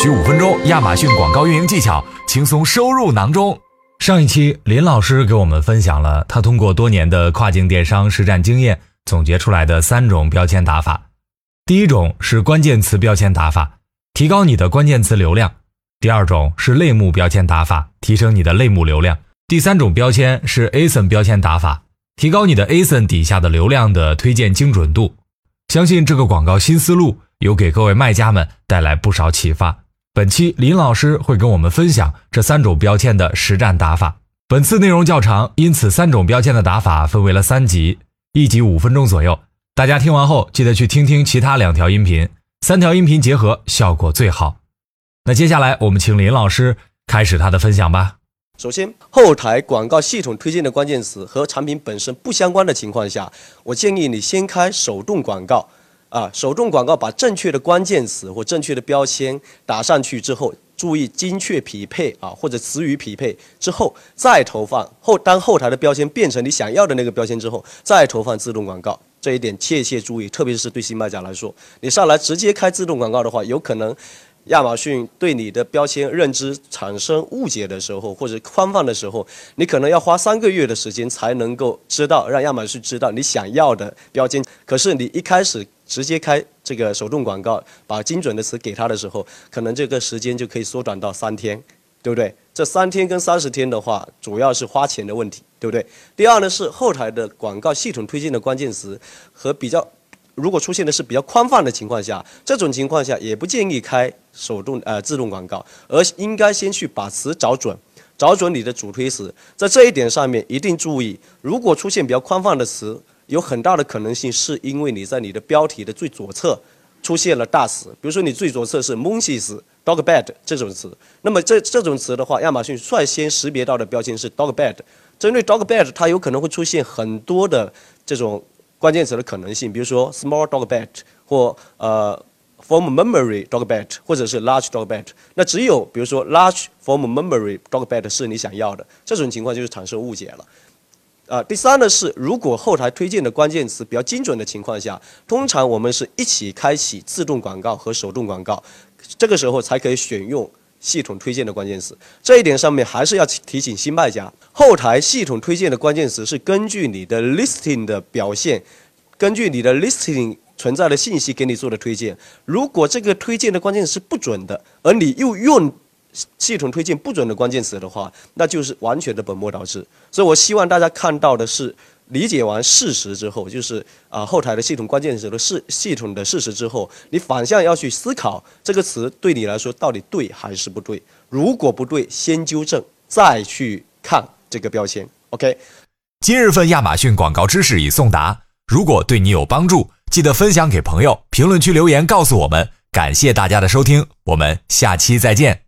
需五分钟，亚马逊广告运营技巧轻松收入囊中。上一期林老师给我们分享了他通过多年的跨境电商实战经验总结出来的三种标签打法。第一种是关键词标签打法，提高你的关键词流量；第二种是类目标签打法，提升你的类目流量；第三种标签是 ASIN 标签打法，提高你的 ASIN 底下的流量的推荐精准度。相信这个广告新思路有给各位卖家们带来不少启发。本期林老师会跟我们分享这三种标签的实战打法。本次内容较长，因此三种标签的打法分为了三集，一集五分钟左右。大家听完后记得去听听其他两条音频，三条音频结合效果最好。那接下来我们请林老师开始他的分享吧。首先，后台广告系统推荐的关键词和产品本身不相关的情况下，我建议你先开手动广告。啊，手动广告把正确的关键词或正确的标签打上去之后，注意精确匹配啊，或者词语匹配之后再投放。后当后台的标签变成你想要的那个标签之后，再投放自动广告。这一点切切注意，特别是对新卖家来说，你上来直接开自动广告的话，有可能。亚马逊对你的标签认知产生误解的时候，或者宽泛的时候，你可能要花三个月的时间才能够知道，让亚马逊知道你想要的标签。可是你一开始直接开这个手动广告，把精准的词给他的时候，可能这个时间就可以缩短到三天，对不对？这三天跟三十天的话，主要是花钱的问题，对不对？第二呢是后台的广告系统推荐的关键词和比较。如果出现的是比较宽泛的情况下，这种情况下也不建议开手动呃自动广告，而应该先去把词找准，找准你的主推词。在这一点上面一定注意，如果出现比较宽泛的词，有很大的可能性是因为你在你的标题的最左侧出现了大词，比如说你最左侧是 monkeys dog bed 这种词，那么这这种词的话，亚马逊率先识别到的标签是 dog bed，针对 dog bed 它有可能会出现很多的这种。关键词的可能性，比如说 small dog bed 或呃 form memory dog bed，或者是 large dog bed。那只有比如说 large form memory dog bed 是你想要的，这种情况就是产生误解了。啊，第三呢是，如果后台推荐的关键词比较精准的情况下，通常我们是一起开启自动广告和手动广告，这个时候才可以选用。系统推荐的关键词，这一点上面还是要提醒新卖家，后台系统推荐的关键词是根据你的 listing 的表现，根据你的 listing 存在的信息给你做的推荐。如果这个推荐的关键词是不准的，而你又用系统推荐不准的关键词的话，那就是完全的本末倒置。所以我希望大家看到的是。理解完事实之后，就是啊后台的系统关键词的事系统的事实之后，你反向要去思考这个词对你来说到底对还是不对。如果不对，先纠正，再去看这个标签。OK，今日份亚马逊广告知识已送达。如果对你有帮助，记得分享给朋友，评论区留言告诉我们。感谢大家的收听，我们下期再见。